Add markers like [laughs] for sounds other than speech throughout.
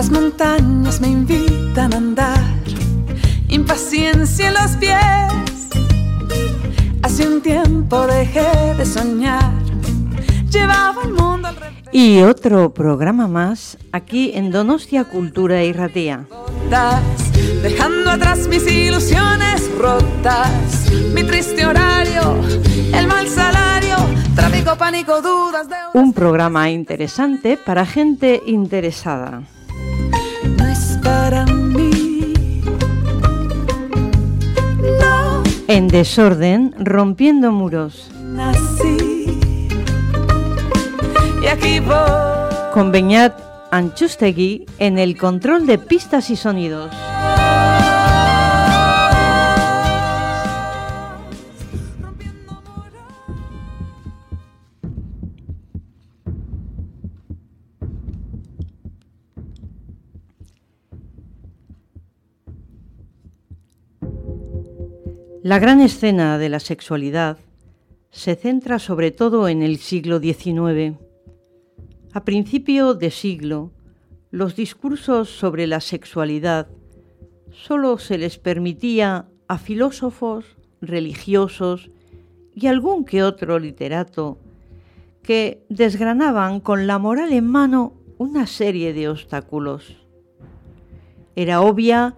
Las montañas me invitan a andar, impaciencia en los pies. Hace un tiempo dejé de soñar, llevaba el mundo al revés. Y otro programa más aquí en Donostia Cultura y Ratia. Dejando atrás mis ilusiones rotas, mi triste horario, el mal salario, tráfico, pánico, dudas de... Un programa interesante para gente interesada. No es para mí. No En desorden, rompiendo muros. nací. Y aquí voy. Con Beñat Anchustegui en el control de pistas y sonidos. La gran escena de la sexualidad se centra sobre todo en el siglo XIX. A principio de siglo, los discursos sobre la sexualidad solo se les permitía a filósofos, religiosos y algún que otro literato que desgranaban con la moral en mano una serie de obstáculos. Era obvia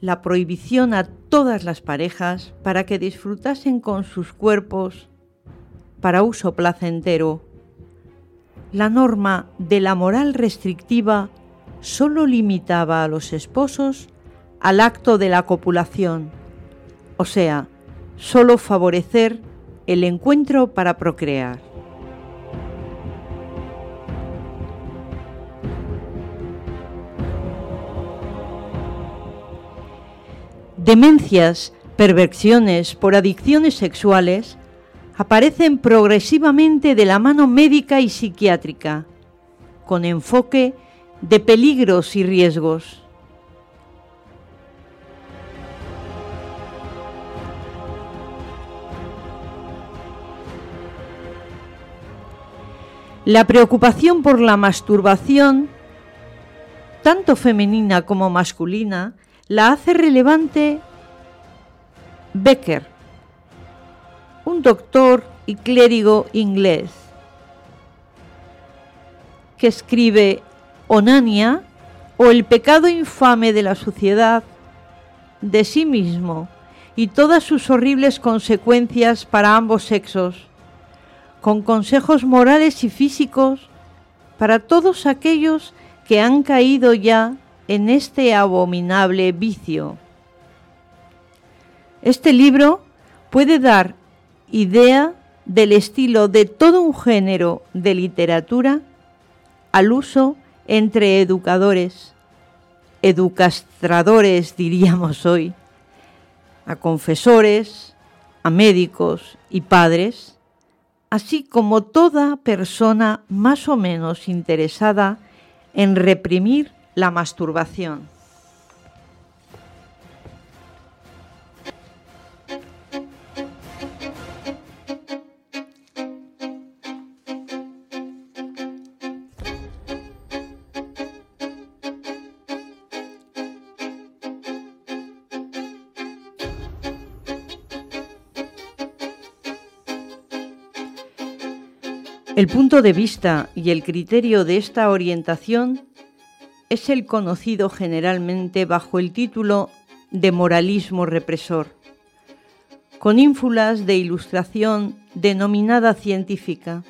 la prohibición a todas las parejas para que disfrutasen con sus cuerpos para uso placentero. La norma de la moral restrictiva solo limitaba a los esposos al acto de la copulación, o sea, solo favorecer el encuentro para procrear. Demencias, perversiones por adicciones sexuales aparecen progresivamente de la mano médica y psiquiátrica, con enfoque de peligros y riesgos. La preocupación por la masturbación, tanto femenina como masculina, la hace relevante Becker, un doctor y clérigo inglés, que escribe Onania o el pecado infame de la sociedad de sí mismo y todas sus horribles consecuencias para ambos sexos, con consejos morales y físicos para todos aquellos que han caído ya en este abominable vicio. Este libro puede dar idea del estilo de todo un género de literatura al uso entre educadores, educastradores [laughs] diríamos hoy, a confesores, a médicos y padres, así como toda persona más o menos interesada en reprimir la masturbación. El punto de vista y el criterio de esta orientación es el conocido generalmente bajo el título de moralismo represor, con ínfulas de ilustración denominada científica.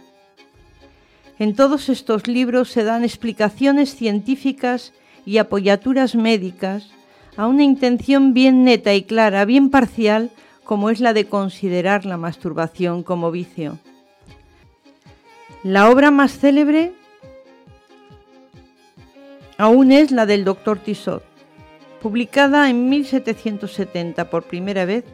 En todos estos libros se dan explicaciones científicas y apoyaturas médicas a una intención bien neta y clara, bien parcial, como es la de considerar la masturbación como vicio. La obra más célebre aún es la del doctor Tissot, publicada en 1770 por primera vez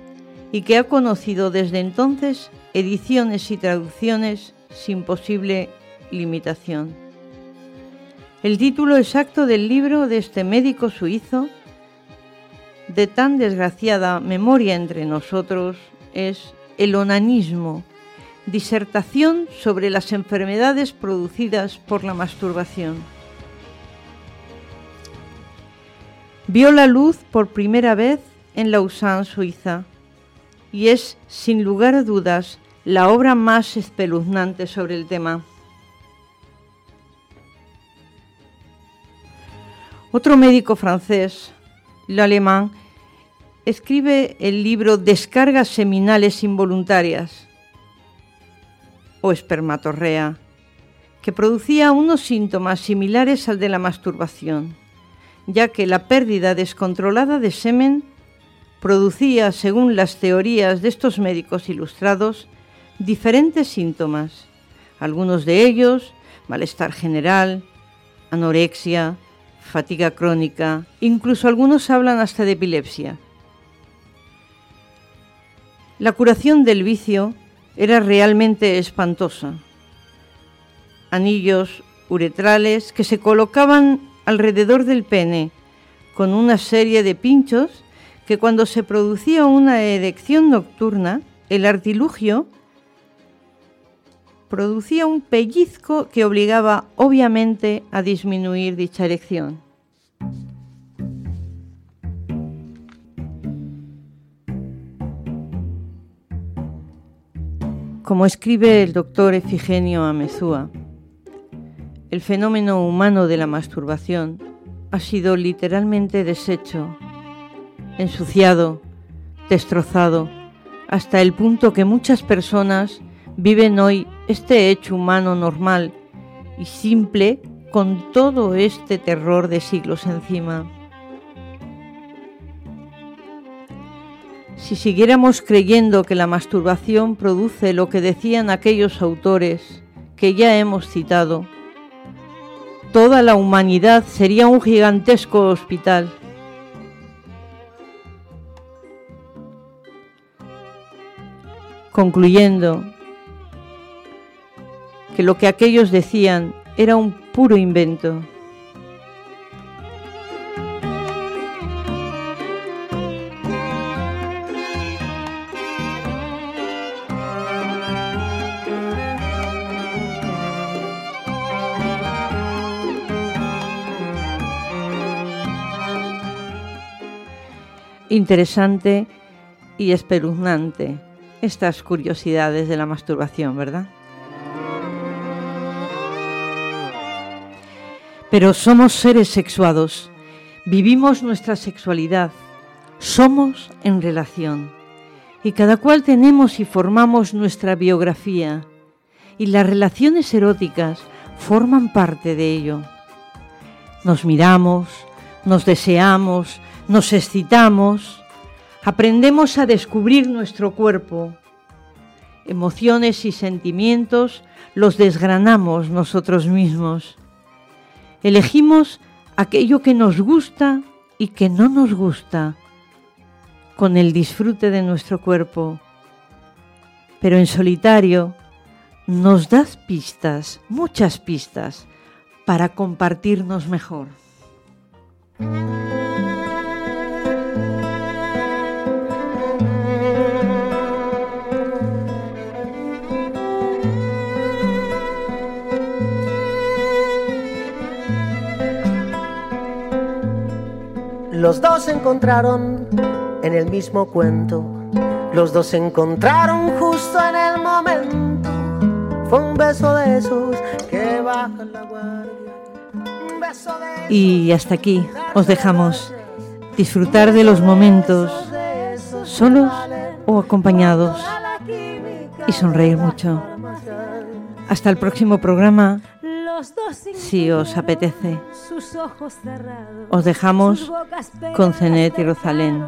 y que ha conocido desde entonces ediciones y traducciones sin posible limitación. El título exacto del libro de este médico suizo, de tan desgraciada memoria entre nosotros, es El onanismo, disertación sobre las enfermedades producidas por la masturbación. Vio la luz por primera vez en Lausanne, Suiza, y es, sin lugar a dudas, la obra más espeluznante sobre el tema. Otro médico francés, alemán, escribe el libro Descargas seminales involuntarias o espermatorrea, que producía unos síntomas similares al de la masturbación, ya que la pérdida descontrolada de semen producía, según las teorías de estos médicos ilustrados, diferentes síntomas, algunos de ellos malestar general, anorexia, fatiga crónica, incluso algunos hablan hasta de epilepsia. La curación del vicio era realmente espantosa. Anillos uretrales que se colocaban alrededor del pene con una serie de pinchos que cuando se producía una erección nocturna, el artilugio producía un pellizco que obligaba obviamente a disminuir dicha erección. Como escribe el doctor Efigenio Amezúa, el fenómeno humano de la masturbación ha sido literalmente deshecho, ensuciado, destrozado, hasta el punto que muchas personas viven hoy este hecho humano normal y simple con todo este terror de siglos encima. Si siguiéramos creyendo que la masturbación produce lo que decían aquellos autores que ya hemos citado, toda la humanidad sería un gigantesco hospital. Concluyendo, que lo que aquellos decían era un puro invento. Interesante y espeluznante estas curiosidades de la masturbación, ¿verdad? Pero somos seres sexuados, vivimos nuestra sexualidad, somos en relación y cada cual tenemos y formamos nuestra biografía y las relaciones eróticas forman parte de ello. Nos miramos, nos deseamos, nos excitamos, aprendemos a descubrir nuestro cuerpo. Emociones y sentimientos los desgranamos nosotros mismos Elegimos aquello que nos gusta y que no nos gusta con el disfrute de nuestro cuerpo. Pero en solitario nos das pistas, muchas pistas, para compartirnos mejor. Los dos se encontraron en el mismo cuento. Los dos se encontraron justo en el momento. Fue un beso de esos que bajan la guardia. y hasta aquí os dejamos disfrutar de los momentos solos o acompañados y sonreír mucho. Hasta el próximo programa si os apetece. Os dejamos con Cenet y Rosalén.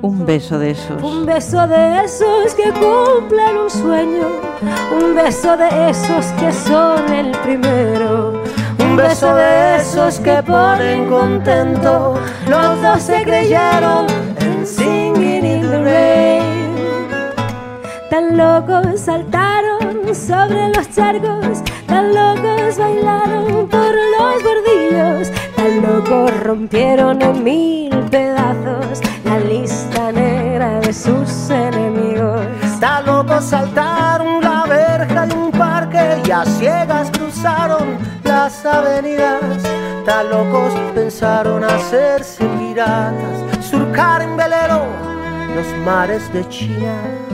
Un beso de esos. Un beso de esos que cumplen un sueño. Un beso de esos que son el primero. Un beso de esos que ponen contento. Los dos se creyeron en Singing in the Rain. Tan locos saltaron sobre los charcos Tan locos bailaron por los bordillos, tan locos rompieron en mil pedazos la lista negra de sus enemigos. Tan locos saltaron la verja de un parque y a ciegas cruzaron la las avenidas. Tan locos pensaron hacerse piratas, surcar en velero los mares de China.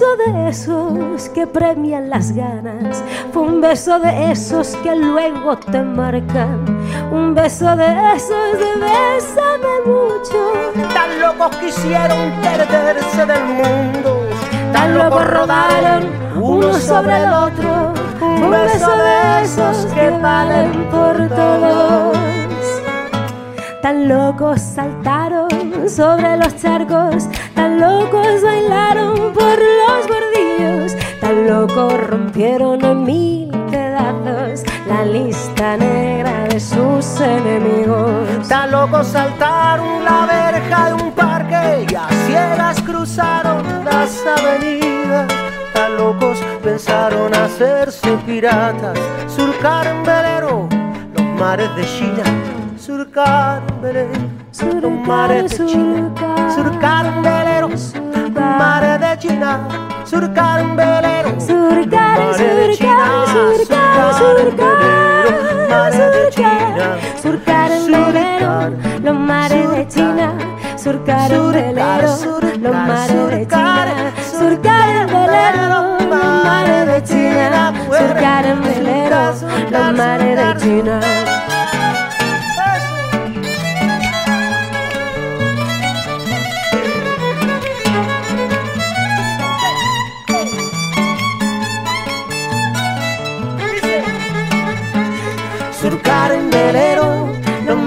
De esos que premian las ganas, fue un beso de esos que luego te marcan, un beso de esos de bésame mucho. Tan locos quisieron perderse del mundo, tan locos rodaron uno sobre el otro, un beso de esos que valen por todos. Tan locos saltaron sobre los charcos, tan locos bailaron por los bordillos, tan locos rompieron en mil pedazos la lista negra de sus enemigos. Tan locos saltaron la verja de un parque y a ciegas cruzaron las avenidas. Tan locos pensaron hacerse piratas, surcar en velero los mares de China surcar un velero, los mares de China, surcar un velero, mares de China, surcar un velero, surcar, surcar, surcar, surcar, China, surcar un velero, los mares de China, surcar un velero, los mares de China, surcar un velero, los mares de China, surcar un velero, los mares de China.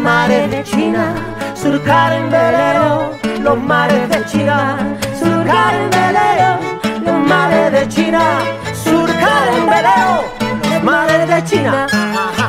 Mares de China, surcar en velero los mares de China, surcar en velero los mares de China, surcar en velero los mares de China.